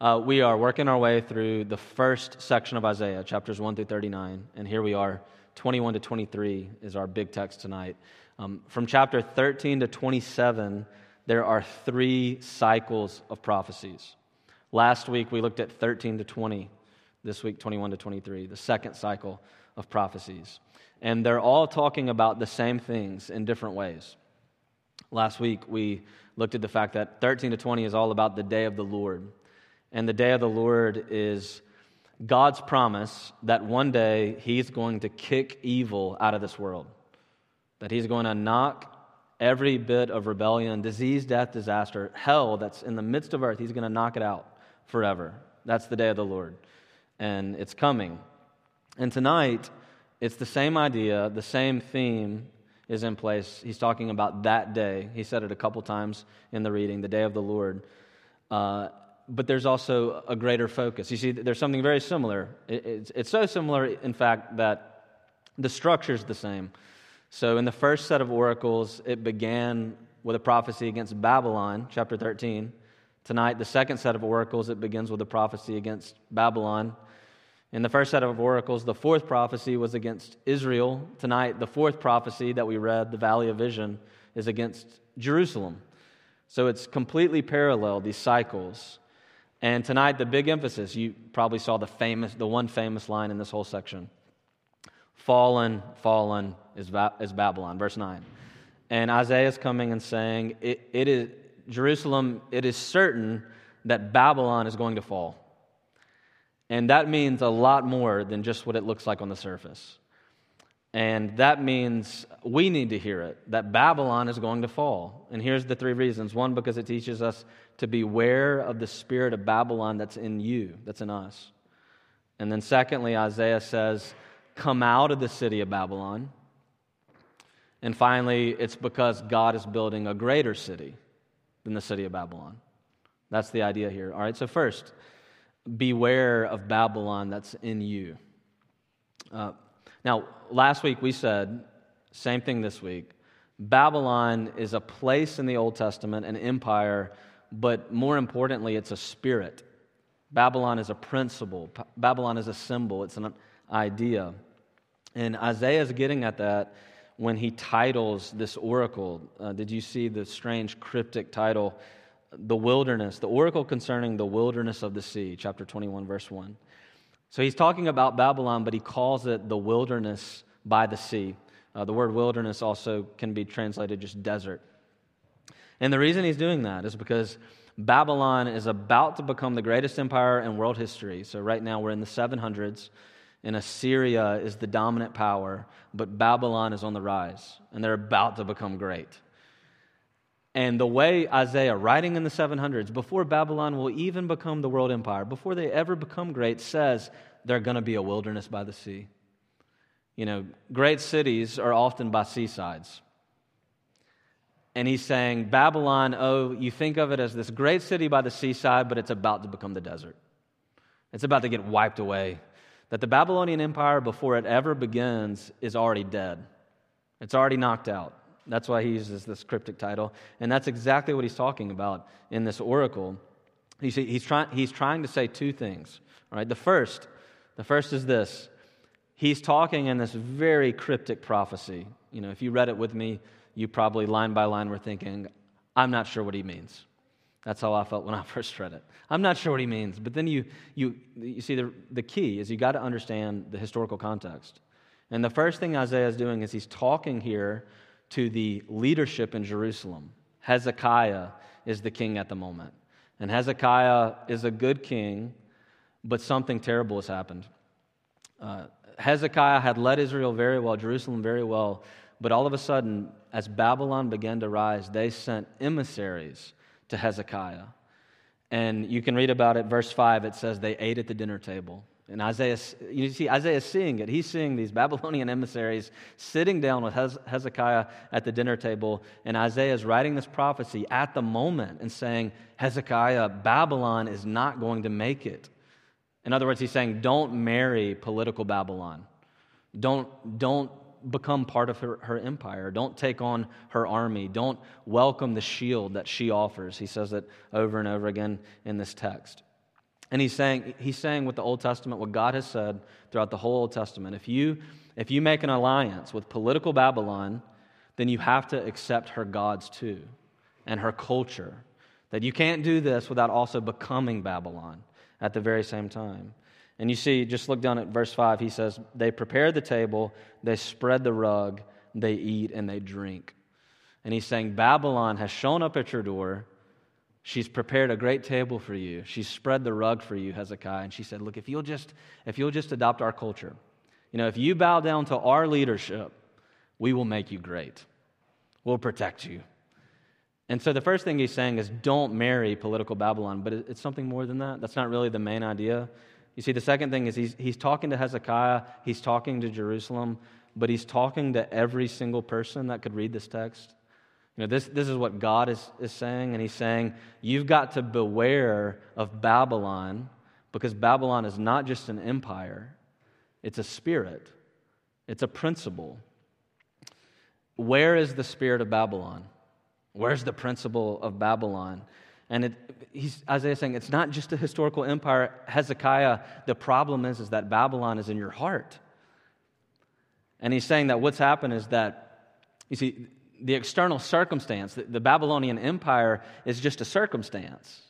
Uh, we are working our way through the first section of Isaiah, chapters 1 through 39, and here we are. 21 to 23 is our big text tonight. Um, from chapter 13 to 27, there are three cycles of prophecies. Last week we looked at 13 to 20, this week 21 to 23, the second cycle of prophecies. And they're all talking about the same things in different ways. Last week we looked at the fact that 13 to 20 is all about the day of the Lord. And the day of the Lord is God's promise that one day He's going to kick evil out of this world, that He's going to knock every bit of rebellion, disease, death, disaster, hell that's in the midst of earth, He's going to knock it out forever. That's the day of the Lord. And it's coming. And tonight, it's the same idea, the same theme is in place. He's talking about that day. He said it a couple times in the reading, the day of the Lord. Uh, but there's also a greater focus. You see, there's something very similar. It's, it's so similar, in fact, that the structure is the same. So, in the first set of oracles, it began with a prophecy against Babylon, chapter 13. Tonight, the second set of oracles, it begins with a prophecy against Babylon. In the first set of oracles, the fourth prophecy was against Israel. Tonight, the fourth prophecy that we read, the Valley of Vision, is against Jerusalem. So it's completely parallel, these cycles. And tonight, the big emphasis, you probably saw the famous, the one famous line in this whole section. Fallen, fallen is, is Babylon, verse 9. And Isaiah is coming and saying, it, it is, Jerusalem, it is certain that Babylon is going to fall. And that means a lot more than just what it looks like on the surface. And that means we need to hear it that Babylon is going to fall. And here's the three reasons. One, because it teaches us to beware of the spirit of Babylon that's in you, that's in us. And then, secondly, Isaiah says, Come out of the city of Babylon. And finally, it's because God is building a greater city than the city of Babylon. That's the idea here. All right, so first, beware of Babylon that's in you. Uh, now, last week we said, same thing this week. Babylon is a place in the Old Testament, an empire but more importantly, it's a spirit. Babylon is a principle, Babylon is a symbol, it's an idea. And Isaiah is getting at that when he titles this oracle. Uh, did you see the strange cryptic title? The wilderness, the oracle concerning the wilderness of the sea, chapter 21, verse 1. So he's talking about Babylon, but he calls it the wilderness by the sea. Uh, the word wilderness also can be translated just desert. And the reason he's doing that is because Babylon is about to become the greatest empire in world history. So, right now, we're in the 700s, and Assyria is the dominant power, but Babylon is on the rise, and they're about to become great. And the way Isaiah, writing in the 700s, before Babylon will even become the world empire, before they ever become great, says they're going to be a wilderness by the sea. You know, great cities are often by seasides. And he's saying, Babylon, oh, you think of it as this great city by the seaside, but it's about to become the desert. It's about to get wiped away. That the Babylonian Empire, before it ever begins, is already dead. It's already knocked out. That's why he uses this cryptic title. And that's exactly what he's talking about in this oracle. You see, he's, try, he's trying to say two things. All right, the first, the first is this. He's talking in this very cryptic prophecy. You know, if you read it with me, you probably line by line were thinking, I'm not sure what he means. That's how I felt when I first read it. I'm not sure what he means. But then you, you, you see, the, the key is you got to understand the historical context. And the first thing Isaiah is doing is he's talking here to the leadership in Jerusalem. Hezekiah is the king at the moment. And Hezekiah is a good king, but something terrible has happened. Uh, Hezekiah had led Israel very well, Jerusalem very well, but all of a sudden, as Babylon began to rise, they sent emissaries to Hezekiah. And you can read about it, verse 5, it says they ate at the dinner table. And Isaiah, you see, Isaiah is seeing it. He's seeing these Babylonian emissaries sitting down with Hezekiah at the dinner table. And Isaiah is writing this prophecy at the moment and saying, Hezekiah, Babylon is not going to make it. In other words, he's saying, don't marry political Babylon. Don't, don't become part of her, her empire. Don't take on her army. Don't welcome the shield that she offers. He says it over and over again in this text. And he's saying, he's saying with the Old Testament what God has said throughout the whole Old Testament. If you, if you make an alliance with political Babylon, then you have to accept her gods too and her culture. That you can't do this without also becoming Babylon at the very same time. And you see, just look down at verse 5. He says, They prepare the table, they spread the rug, they eat, and they drink. And he's saying, Babylon has shown up at your door. She's prepared a great table for you. She's spread the rug for you, Hezekiah. And she said, Look, if you'll just, if you'll just adopt our culture, you know, if you bow down to our leadership, we will make you great. We'll protect you. And so the first thing he's saying is don't marry political Babylon, but it's something more than that. That's not really the main idea. You see, the second thing is he's, he's talking to Hezekiah, he's talking to Jerusalem, but he's talking to every single person that could read this text. You know, this, this is what God is, is saying, and he's saying, You've got to beware of Babylon because Babylon is not just an empire, it's a spirit, it's a principle. Where is the spirit of Babylon? Where's the principle of Babylon? And it, he's, Isaiah saying it's not just a historical empire. Hezekiah, the problem is, is that Babylon is in your heart. And he's saying that what's happened is that, you see, the external circumstance, the, Babylonian empire is just a circumstance.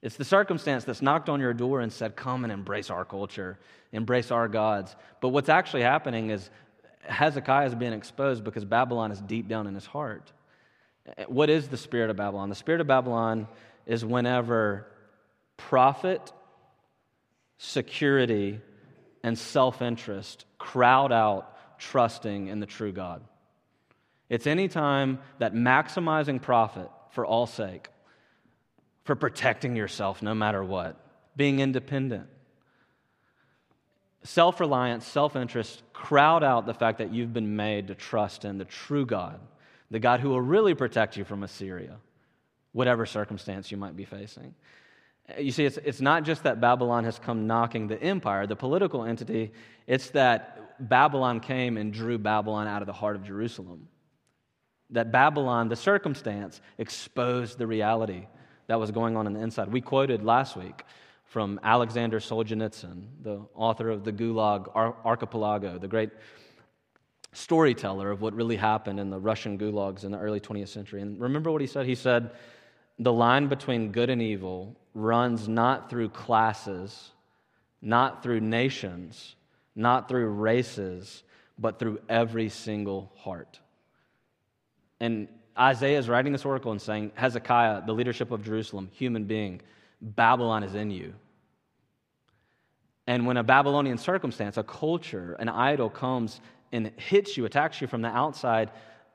It's the circumstance that's knocked on your door and said, Come and embrace our culture, embrace our gods. But what's actually happening is Hezekiah is being exposed because Babylon is deep down in his heart. What is the spirit of Babylon? The spirit of Babylon is whenever profit, security, and self interest crowd out trusting in the true God. It's any time that maximizing profit for all sake, for protecting yourself no matter what, being independent, self reliance, self interest crowd out the fact that you've been made to trust in the true God the God who will really protect you from Assyria, whatever circumstance you might be facing. You see, it's, it's not just that Babylon has come knocking the empire, the political entity, it's that Babylon came and drew Babylon out of the heart of Jerusalem. That Babylon, the circumstance, exposed the reality that was going on in the inside. We quoted last week from Alexander Solzhenitsyn, the author of the Gulag Archipelago, the great storyteller of what really happened in the Russian gulags in the early 20th century. And remember what he said? He said, The line between good and evil runs not through classes, not through nations, not through races, but through every single heart. And Isaiah is writing this oracle and saying, Hezekiah, the leadership of Jerusalem, human being, Babylon is in you. And when a Babylonian circumstance, a culture, an idol comes and hits you, attacks you from the outside,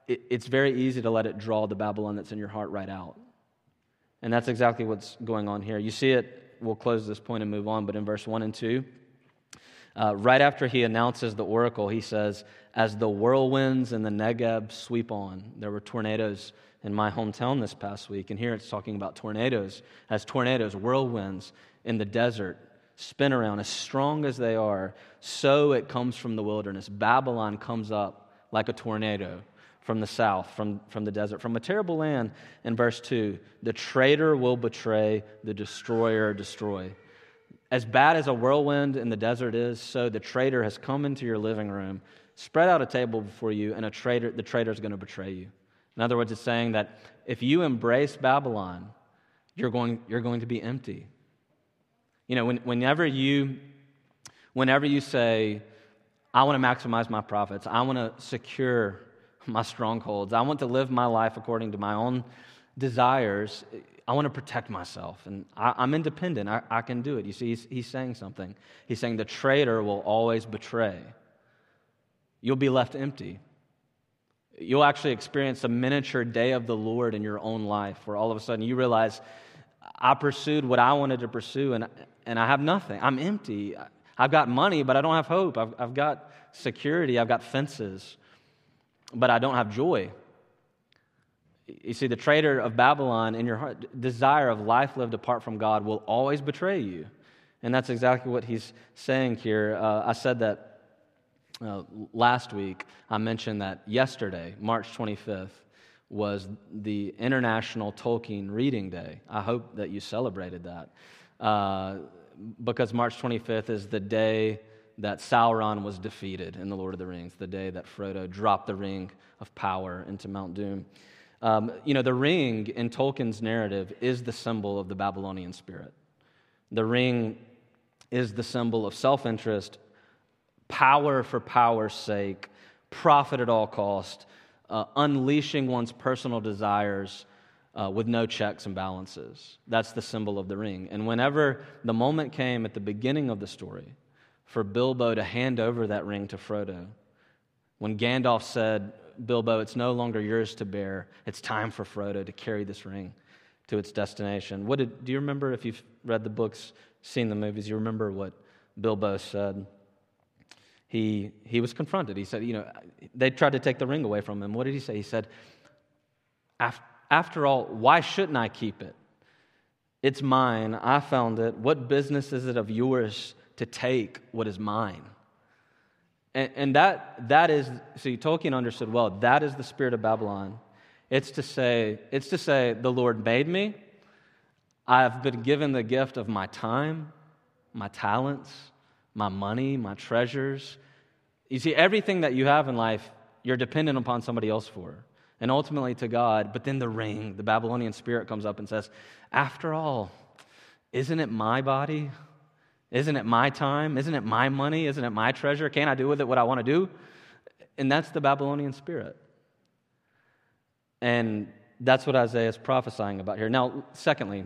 it, it's very easy to let it draw the Babylon that's in your heart right out. And that's exactly what's going on here. You see it, we'll close this point and move on, but in verse 1 and 2, uh, right after he announces the oracle, he says, As the whirlwinds and the Negeb sweep on, there were tornadoes in my hometown this past week. And here it's talking about tornadoes. As tornadoes, whirlwinds in the desert spin around, as strong as they are, so it comes from the wilderness. Babylon comes up like a tornado from the south, from, from the desert, from a terrible land. In verse 2, the traitor will betray, the destroyer destroy. As bad as a whirlwind in the desert is, so the traitor has come into your living room, spread out a table before you, and a traitor, the traitor is going to betray you. In other words, it's saying that if you embrace Babylon, you're going, you're going to be empty. You know, when, whenever you whenever you say, I want to maximize my profits, I want to secure my strongholds, I want to live my life according to my own desires, I want to protect myself. And I, am independent, I, I, can do it. You see, he's, he's saying something. He's saying the traitor will always betray, you'll be left empty. You'll actually experience a miniature day of the Lord in your own life where all of a sudden you realize, I pursued what I wanted to pursue, and and I have nothing. I'm empty. I've got money, but I don't have hope. I've, I've got security. I've got fences, but I don't have joy. You see, the traitor of Babylon in your heart, desire of life lived apart from God will always betray you. And that's exactly what he's saying here. Uh, I said that uh, last week. I mentioned that yesterday, March 25th, was the International Tolkien Reading Day. I hope that you celebrated that. Uh, because March 25th is the day that Sauron was defeated in The Lord of the Rings, the day that Frodo dropped the ring of power into Mount Doom. Um, you know, the ring in Tolkien's narrative is the symbol of the Babylonian spirit. The ring is the symbol of self interest, power for power's sake, profit at all cost, uh, unleashing one's personal desires uh, with no checks and balances. That's the symbol of the ring. And whenever the moment came at the beginning of the story for Bilbo to hand over that ring to Frodo, when Gandalf said, Bilbo, it's no longer yours to bear, it's time for Frodo to carry this ring to its destination. What did, do you remember if you've read the books, seen the movies, you remember what Bilbo said? He, he was confronted. He said, you know, they tried to take the ring away from him. What did he say? He said, after all, why shouldn't I keep it? It's mine. I found it. What business is it of yours to take what is mine? And, and that, that is, see, Tolkien understood well, that is the spirit of Babylon. It's to say, it's to say, the Lord made me. I've been given the gift of my time, my talents, my money, my treasures. You see, everything that you have in life, you're dependent upon somebody else for, and ultimately to God. But then the ring, the Babylonian spirit comes up and says, After all, isn't it my body? Isn't it my time? Isn't it my money? Isn't it my treasure? Can't I do with it what I want to do? And that's the Babylonian spirit. And that's what Isaiah is prophesying about here. Now, secondly,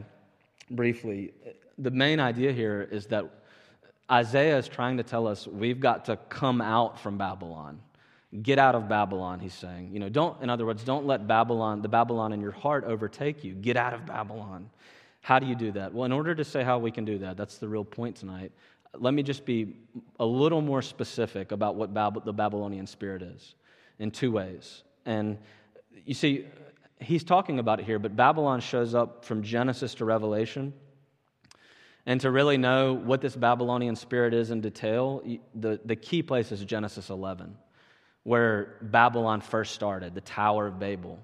briefly, the main idea here is that Isaiah is trying to tell us we've got to come out from Babylon. Get out of Babylon, he's saying. You know, don't, in other words, don't let Babylon, the Babylon in your heart overtake you. Get out of Babylon. How do you do that? Well, in order to say how we can do that, that's the real point tonight. Let me just be a little more specific about what Bab- the Babylonian spirit is in two ways. And you see, he's talking about it here, but Babylon shows up from Genesis to Revelation. And to really know what this Babylonian spirit is in detail, the, the key place is Genesis 11, where Babylon first started, the Tower of Babel.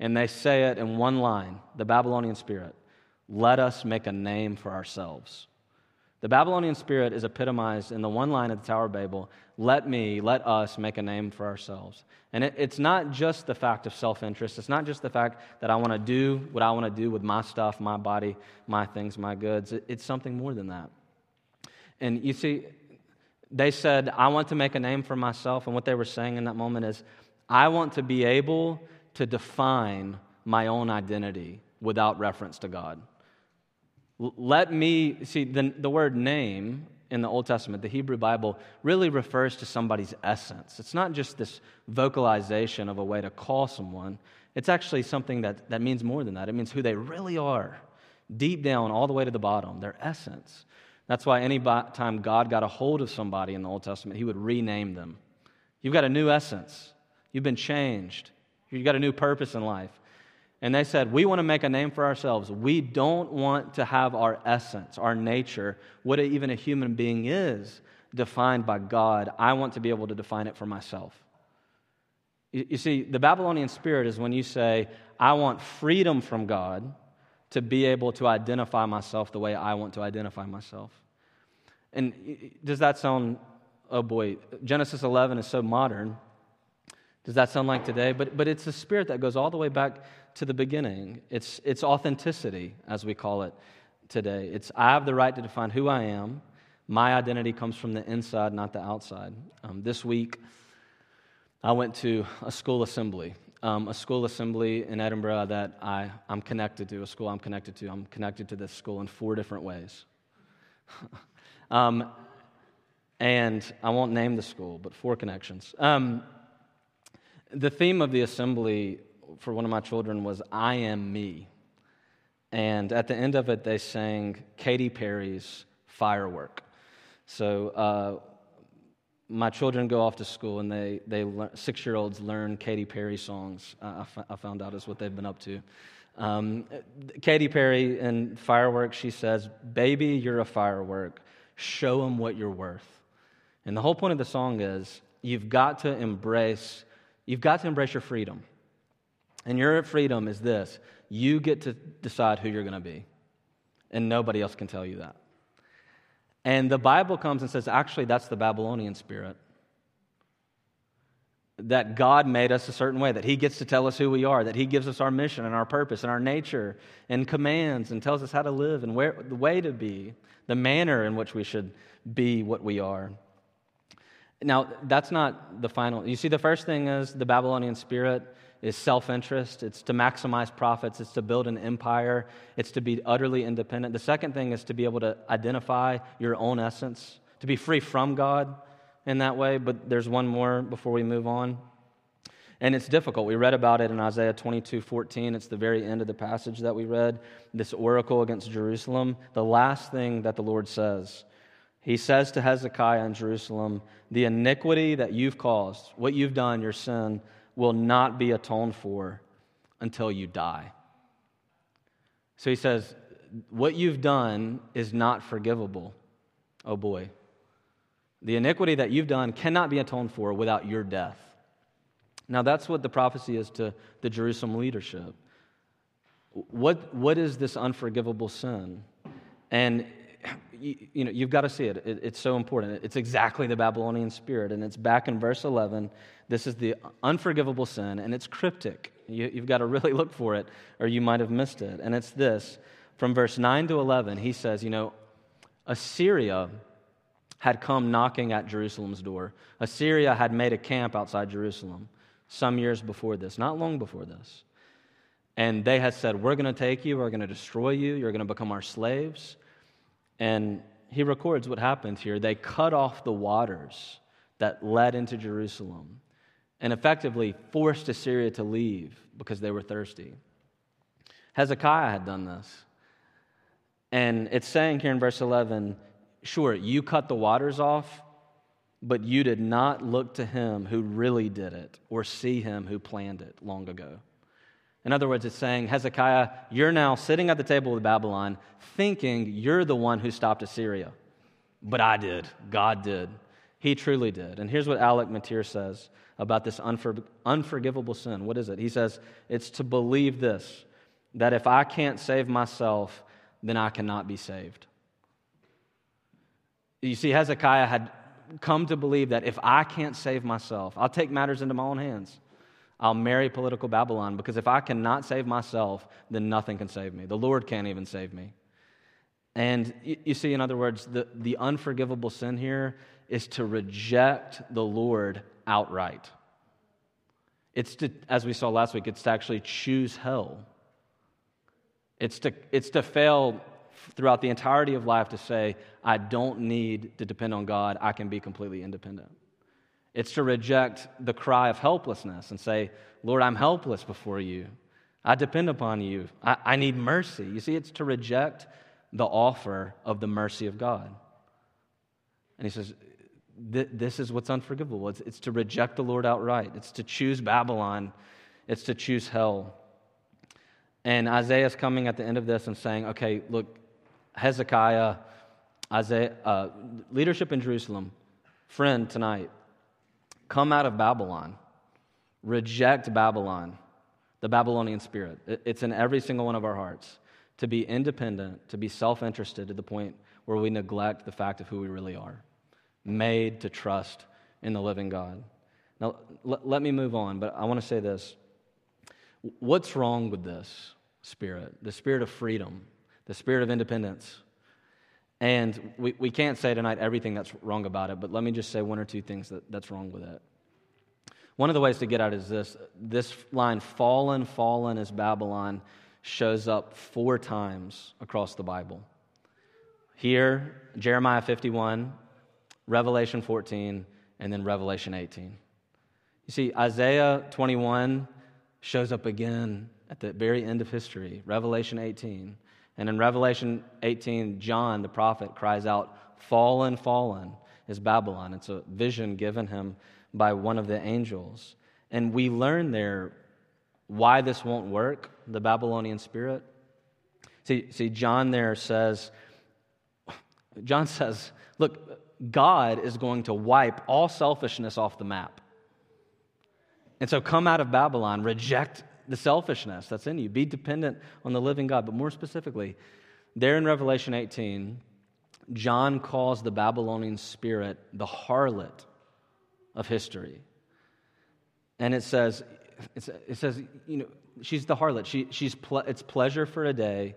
And they say it in one line the Babylonian spirit let us make a name for ourselves. The Babylonian spirit is epitomized in the one line of the Tower of Babel let me, let us make a name for ourselves. And it, it's not just the fact of self interest. It's not just the fact that I want to do what I want to do with my stuff, my body, my things, my goods. It, it's something more than that. And you see, they said, I want to make a name for myself. And what they were saying in that moment is, I want to be able to define my own identity without reference to God. Let me see the, the word name in the Old Testament, the Hebrew Bible, really refers to somebody's essence. It's not just this vocalization of a way to call someone, it's actually something that, that means more than that. It means who they really are, deep down, all the way to the bottom, their essence. That's why any time God got a hold of somebody in the Old Testament, he would rename them. You've got a new essence, you've been changed, you've got a new purpose in life. And they said, We want to make a name for ourselves. We don't want to have our essence, our nature, what even a human being is, defined by God. I want to be able to define it for myself. You, see, the Babylonian spirit is when you say, I want freedom from God to be able to identify myself the way I want to identify myself. And does that sound, oh boy, Genesis 11 is so modern. Does that sound like today? But, but it's a spirit that goes all the way back to the beginning. It's, it's authenticity, as we call it today. It's I have the right to define who I am. My identity comes from the inside, not the outside. Um, this week, I went to a school assembly, um, a school assembly in Edinburgh that I, I'm connected to, a school I'm connected to. I'm connected to this school in four different ways. um, and I won't name the school, but four connections. Um, the theme of the assembly for one of my children was I Am Me. And at the end of it, they sang Katy Perry's Firework. So uh, my children go off to school and they, they six year olds learn Katy Perry songs. Uh, I, f- I found out is what they've been up to. Um, Katy Perry in Firework, she says, Baby, you're a firework. Show them what you're worth. And the whole point of the song is you've got to embrace, you've got to embrace your freedom. And your freedom is this you get to decide who you're going to be, and nobody else can tell you that. And the Bible comes and says, actually, that's the Babylonian spirit. That God made us a certain way, that He gets to tell us who we are, that He gives us our mission and our purpose and our nature and commands and tells us how to live and where, the way to be, the manner in which we should be what we are. Now, that's not the final. You see, the first thing is the Babylonian spirit is self interest, it's to maximize profits, it's to build an empire, it's to be utterly independent. The second thing is to be able to identify your own essence, to be free from God in that way. But there's one more before we move on. And it's difficult. We read about it in Isaiah 22 14. It's the very end of the passage that we read, this oracle against Jerusalem. The last thing that the Lord says. He says to Hezekiah in Jerusalem, The iniquity that you've caused, what you've done, your sin, will not be atoned for until you die. So he says, What you've done is not forgivable. Oh boy. The iniquity that you've done cannot be atoned for without your death. Now, that's what the prophecy is to the Jerusalem leadership. What, what is this unforgivable sin? And you, you know, you've got to see it. it. It's so important. It's exactly the Babylonian spirit. And it's back in verse 11. This is the unforgivable sin, and it's cryptic. You, you've got to really look for it, or you might have missed it. And it's this from verse 9 to 11, he says, You know, Assyria had come knocking at Jerusalem's door. Assyria had made a camp outside Jerusalem some years before this, not long before this. And they had said, We're going to take you, we're going to destroy you, you're going to become our slaves. And he records what happened here. They cut off the waters that led into Jerusalem and effectively forced Assyria to leave because they were thirsty. Hezekiah had done this. And it's saying here in verse 11 sure, you cut the waters off, but you did not look to him who really did it or see him who planned it long ago. In other words, it's saying, Hezekiah, you're now sitting at the table with Babylon thinking you're the one who stopped Assyria. But I did. God did. He truly did. And here's what Alec Motyer says about this unfor- unforgivable sin. What is it? He says, it's to believe this that if I can't save myself, then I cannot be saved. You see, Hezekiah had come to believe that if I can't save myself, I'll take matters into my own hands. I'll marry political Babylon because if I cannot save myself, then nothing can save me. The Lord can't even save me. And you, see, in other words, the, the unforgivable sin here is to reject the Lord outright. It's to, as we saw last week, it's to actually choose hell. It's to, it's to fail throughout the entirety of life to say, I don't need to depend on God, I can be completely independent. It's to reject the cry of helplessness and say, Lord, I'm helpless before you. I depend upon you. I, I need mercy. You see, it's to reject the offer of the mercy of God. And he says, This is what's unforgivable. It's, it's to reject the Lord outright, it's to choose Babylon, it's to choose hell. And Isaiah is coming at the end of this and saying, Okay, look, Hezekiah, Isaiah, uh, leadership in Jerusalem, friend tonight, Come out of Babylon. Reject Babylon, the Babylonian spirit. It's in every single one of our hearts to be independent, to be self interested to the point where we neglect the fact of who we really are, made to trust in the living God. Now, let me move on, but I want to say this. What's wrong with this spirit? The spirit of freedom, the spirit of independence. And we, we can't say tonight everything that's wrong about it, but let me just say one or two things that, that's wrong with it. One of the ways to get at is this this line, fallen, fallen is Babylon, shows up four times across the Bible. Here, Jeremiah 51, Revelation 14, and then Revelation 18. You see, Isaiah 21 shows up again at the very end of history, Revelation 18. And in Revelation 18, John, the prophet, cries out, Fallen, fallen is Babylon. It's a vision given him by one of the angels. And we learn there why this won't work, the Babylonian spirit. See, see, John there says, John says, look, God is going to wipe all selfishness off the map. And so come out of Babylon, reject the selfishness that's in you. Be dependent on the living God. But more specifically, there in Revelation 18, John calls the Babylonian spirit the harlot of history. And it says, it says, you know, she's the harlot. She, she's ple- it's pleasure for a day,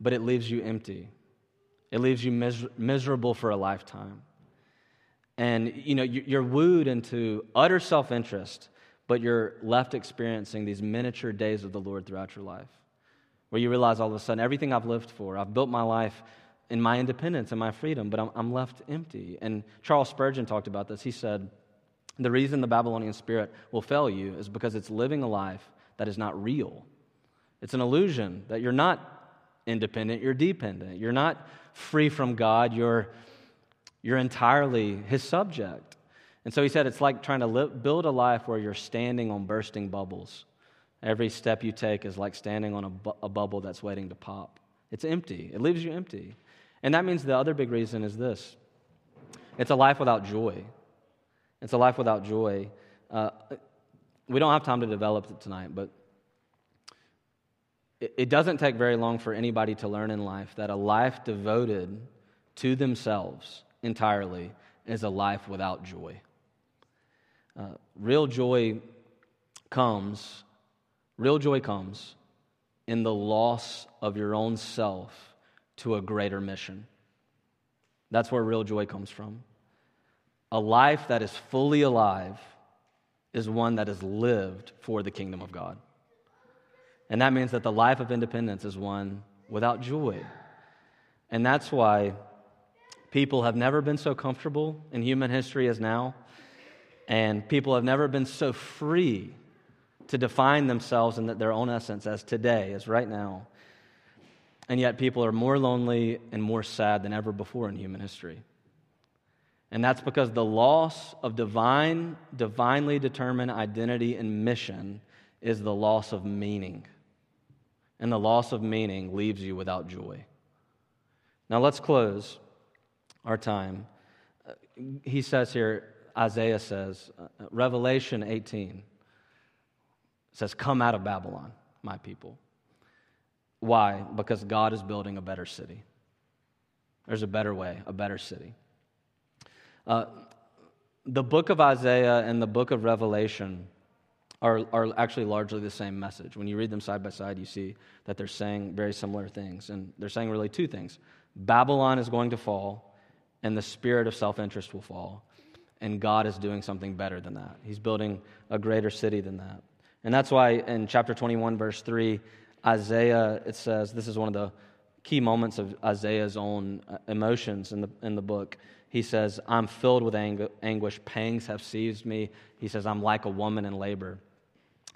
but it leaves you empty. It leaves you mis- miserable for a lifetime. And, you know, you're wooed into utter self interest, but you're left experiencing these miniature days of the Lord throughout your life, where you realize all of a sudden everything I've lived for, I've built my life in my independence and my freedom, but I'm, I'm left empty. And Charles Spurgeon talked about this. He said, The reason the Babylonian spirit will fail you is because it's living a life that is not real. It's an illusion that you're not independent, you're dependent. You're not free from God, you're, you're entirely His subject. And so he said it's like trying to build a life where you're standing on bursting bubbles. Every step you take is like standing on a, bu- a bubble that's waiting to pop. It's empty, it leaves you empty. And that means the other big reason is this it's a life without joy. It's a life without joy. Uh, we don't have time to develop it tonight, but it, it doesn't take very long for anybody to learn in life that a life devoted to themselves entirely is a life without joy. Uh, real joy comes, real joy comes in the loss of your own self to a greater mission. That's where real joy comes from. A life that is fully alive is one that is lived for the kingdom of God. And that means that the life of independence is one without joy. And that's why people have never been so comfortable in human history as now. And people have never been so free to define themselves and their own essence as today, as right now. And yet, people are more lonely and more sad than ever before in human history. And that's because the loss of divine, divinely determined identity and mission is the loss of meaning and the loss of meaning leaves you without joy. Now let's close our time. Uh, he says here, Isaiah says, uh, Revelation 18 says, Come out of Babylon, my people. Why? Because God is building a better city. There's a better way, a better city. Uh, the book of Isaiah and the book of Revelation are, are actually largely the same message. When you read them side by side, you see that they're saying very similar things. And they're saying really two things Babylon is going to fall, and the spirit of self interest will fall. And God is doing something better than that. He's building a greater city than that. And that's why in chapter 21, verse 3, Isaiah, it says, this is one of the key moments of Isaiah's own uh, emotions in the, in the book. He says, I'm filled with anguish. Pangs have seized me. He says, I'm like a woman in labor.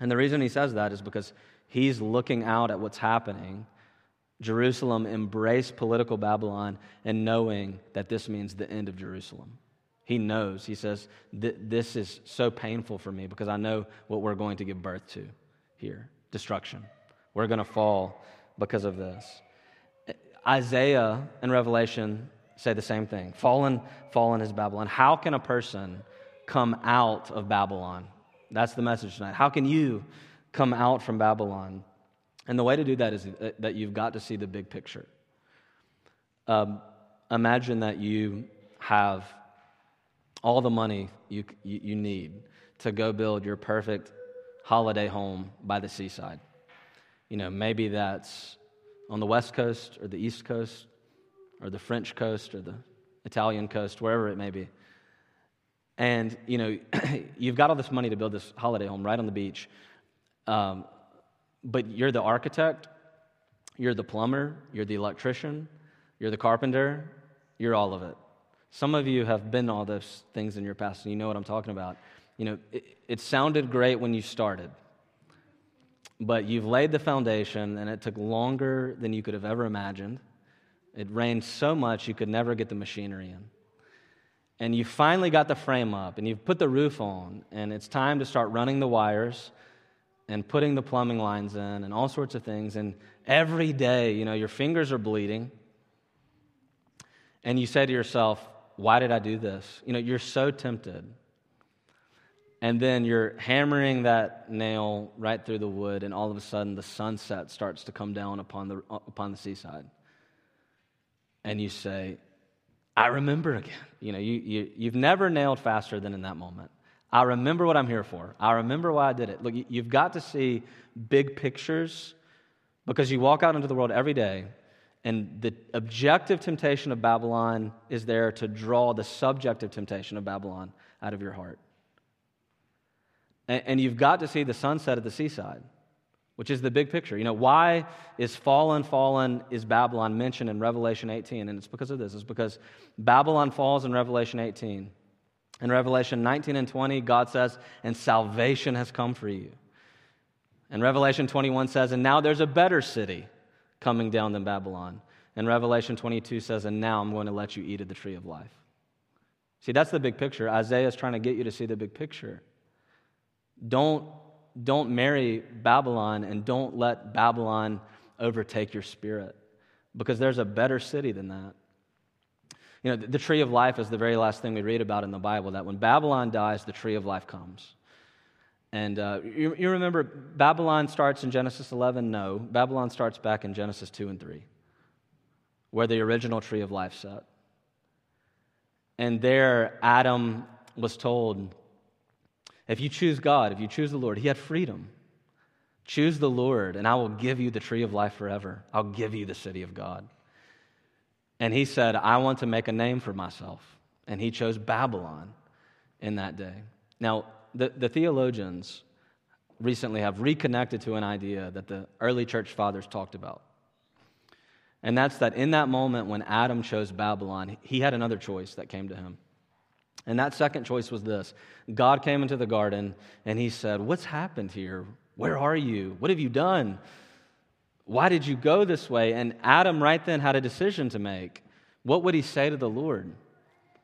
And the reason he says that is because he's looking out at what's happening. Jerusalem embraced political Babylon and knowing that this means the end of Jerusalem. He knows. He says, This is so painful for me because I know what we're going to give birth to here destruction. We're going to fall because of this. Isaiah and Revelation say the same thing. Fallen, fallen is Babylon. How can a person come out of Babylon? That's the message tonight. How can you come out from Babylon? And the way to do that is that you've got to see the big picture. Um, imagine that you have all the money you, you, you need to go build your perfect holiday home by the seaside. You know, maybe that's on the West Coast or the East Coast or the French coast or the Italian coast, wherever it may be. And, you know, you've got all this money to build this holiday home right on the beach. Um, but you're the architect, you're the plumber, you're the electrician, you're the carpenter, you're all of it. Some of you have been all those things in your past, and you know what I'm talking about. You know, it, it sounded great when you started, but you've laid the foundation, and it took longer than you could have ever imagined. It rained so much you could never get the machinery in and you finally got the frame up and you've put the roof on, and it's time to start running the wires and putting the plumbing lines in and all sorts of things. And every day, you know, your fingers are bleeding. And you say to yourself, Why did I do this? You know, you're so tempted. And then you're hammering that nail right through the wood, and all of a sudden the sunset starts to come down upon the, uh, upon the seaside. And you say, I remember again. You know, you, you, you've never nailed faster than in that moment. I remember what I'm here for. I remember why I did it. Look, you've got to see big pictures because you walk out into the world every day and the objective temptation of Babylon is there to draw the subjective temptation of Babylon out of your heart. And, you've got to see the sunset at the seaside, which is the big picture. You know, why is fallen, fallen is Babylon mentioned in Revelation 18? And it's because of this. It's because Babylon falls in Revelation 18. In Revelation 19 and 20, God says, and salvation has come for you. And Revelation 21 says, and now there's a better city coming down than Babylon. And Revelation 22 says, And now I'm going to let you eat of the tree of life. See, that's the big picture. Isaiah is trying to get you to see the big picture. Don't, don't marry Babylon and don't let Babylon overtake your spirit because there's a better city than that. You know, the, tree of life is the very last thing we read about in the Bible that when Babylon dies, the tree of life comes. And uh, you, you remember Babylon starts in Genesis 11? No. Babylon starts back in Genesis 2 and 3, where the original tree of life sat. And there, Adam was told if you choose God, if you choose the Lord, he had freedom. Choose the Lord, and I will give you the tree of life forever. I'll give you the city of God. And he said, I want to make a name for myself. And he chose Babylon in that day. Now, the, the theologians recently have reconnected to an idea that the early church fathers talked about. And that's that in that moment when Adam chose Babylon, he had another choice that came to him. And that second choice was this God came into the garden and he said, What's happened here? Where are you? What have you done? Why did you go this way? And Adam, right then, had a decision to make. What would he say to the Lord?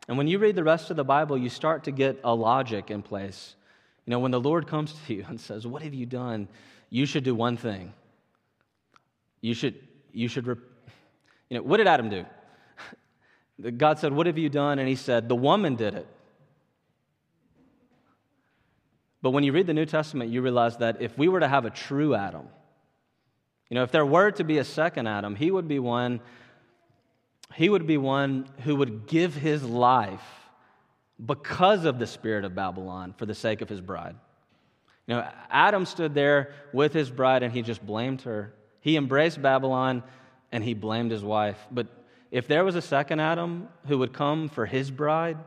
And when you read the rest of the Bible, you start to get a logic in place. You know, when the Lord comes to you and says, What have you done? You should do one thing. You should, you should, rep- you know, what did Adam do? God said, What have you done? And he said, The woman did it. But when you read the New Testament, you realize that if we were to have a true Adam, you know, if there were to be a second Adam, he would be one, he would be one who would give his life because of the spirit of Babylon for the sake of his bride. You know, Adam stood there with his bride and he just blamed her. He embraced Babylon and he blamed his wife. But if there was a second Adam who would come for his bride,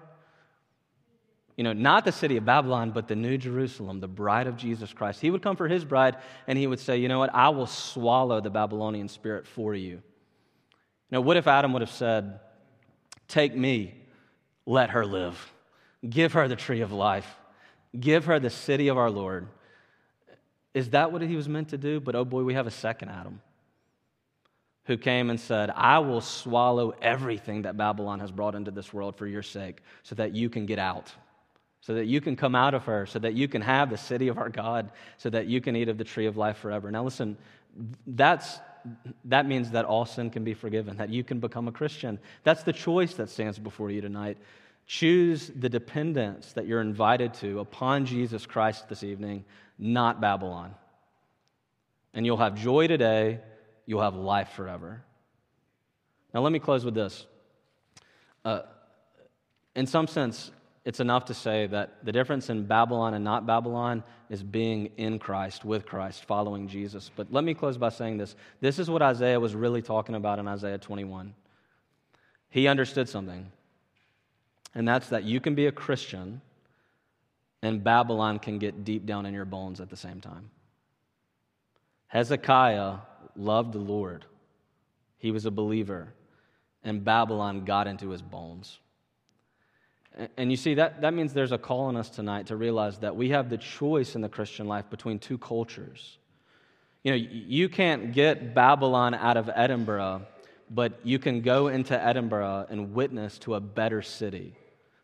you know, not the city of Babylon, but the New Jerusalem, the bride of Jesus Christ, he would come for his bride and he would say, You know what? I will swallow the Babylonian spirit for you. Now, what if Adam would have said, Take me, let her live? Give her the tree of life. Give her the city of our Lord. Is that what he was meant to do? But oh boy, we have a second Adam who came and said, I will swallow everything that Babylon has brought into this world for your sake so that you can get out, so that you can come out of her, so that you can have the city of our God, so that you can eat of the tree of life forever. Now, listen, that's, that means that all sin can be forgiven, that you can become a Christian. That's the choice that stands before you tonight. Choose the dependence that you're invited to upon Jesus Christ this evening, not Babylon. And you'll have joy today, you'll have life forever. Now, let me close with this. Uh, in some sense, it's enough to say that the difference in Babylon and not Babylon is being in Christ, with Christ, following Jesus. But let me close by saying this. This is what Isaiah was really talking about in Isaiah 21. He understood something and that's that you can be a Christian and Babylon can get deep down in your bones at the same time. Hezekiah loved the Lord, he was a believer, and Babylon got into his bones. And you see, that, that means there's a call on us tonight to realize that we have the choice in the Christian life between two cultures. You know, you can't get Babylon out of Edinburgh, but you can go into Edinburgh and witness to a better city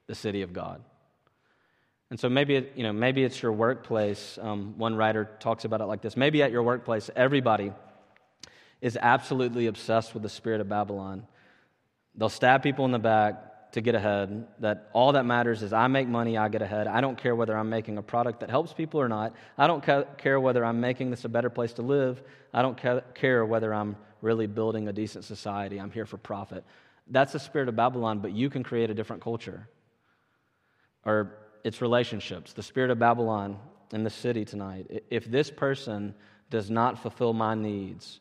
the city of God. And so maybe, it, you know, maybe it's your workplace. Um, one writer talks about it like this. Maybe at your workplace, everybody is absolutely obsessed with the spirit of Babylon. They'll stab people in the back to get ahead. That all that matters is I make money, I get ahead. I don't care whether I'm making a product that helps people or not. I don't ca- care whether I'm making this a better place to live. I don't ca- care whether I'm really building a decent society. I'm here for profit. That's the spirit of Babylon, but you can create a different culture. Or its relationships, the spirit of Babylon in the city tonight. If this person does not fulfill my needs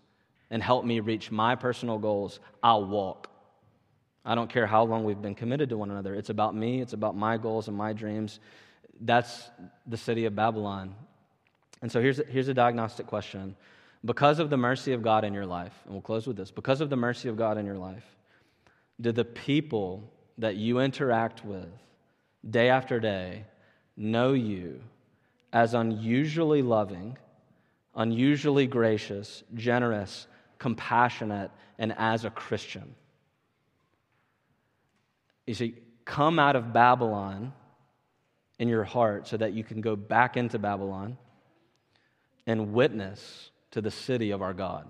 and help me reach my personal goals, I'll walk. I don't care how long we've been committed to one another. It's about me, it's about my goals and my dreams. That's the city of Babylon. And so here's, here's a diagnostic question. Because of the mercy of God in your life, and we'll close with this because of the mercy of God in your life, do the people that you interact with day after day know you as unusually loving, unusually gracious, generous, compassionate, and as a Christian? You see, come out of Babylon in your heart so that you can go back into Babylon and witness to the city of our God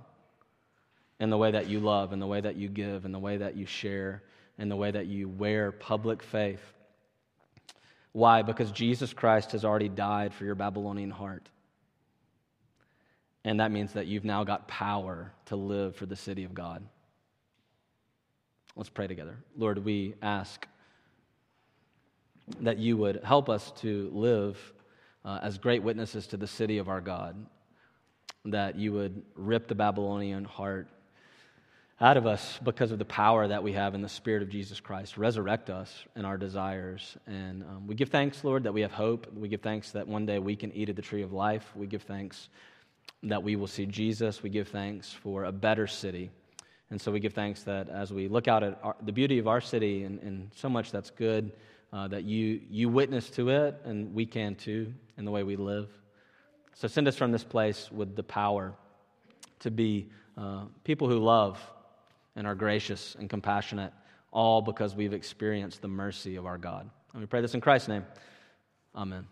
in the way that you love, in the way that you give, in the way that you share, in the way that you wear public faith. Why? Because Jesus Christ has already died for your Babylonian heart. And that means that you've now got power to live for the city of God. Let's pray together. Lord, we ask that you would help us to live uh, as great witnesses to the city of our God, that you would rip the Babylonian heart out of us because of the power that we have in the Spirit of Jesus Christ. Resurrect us in our desires. And um, we give thanks, Lord, that we have hope. We give thanks that one day we can eat of the tree of life. We give thanks that we will see Jesus. We give thanks for a better city. And so we give thanks that as we look out at our, the beauty of our city and, and so much that's good, uh, that you, you witness to it, and we can too in the way we live. So send us from this place with the power to be uh, people who love and are gracious and compassionate, all because we've experienced the mercy of our God. And we pray this in Christ's name. Amen.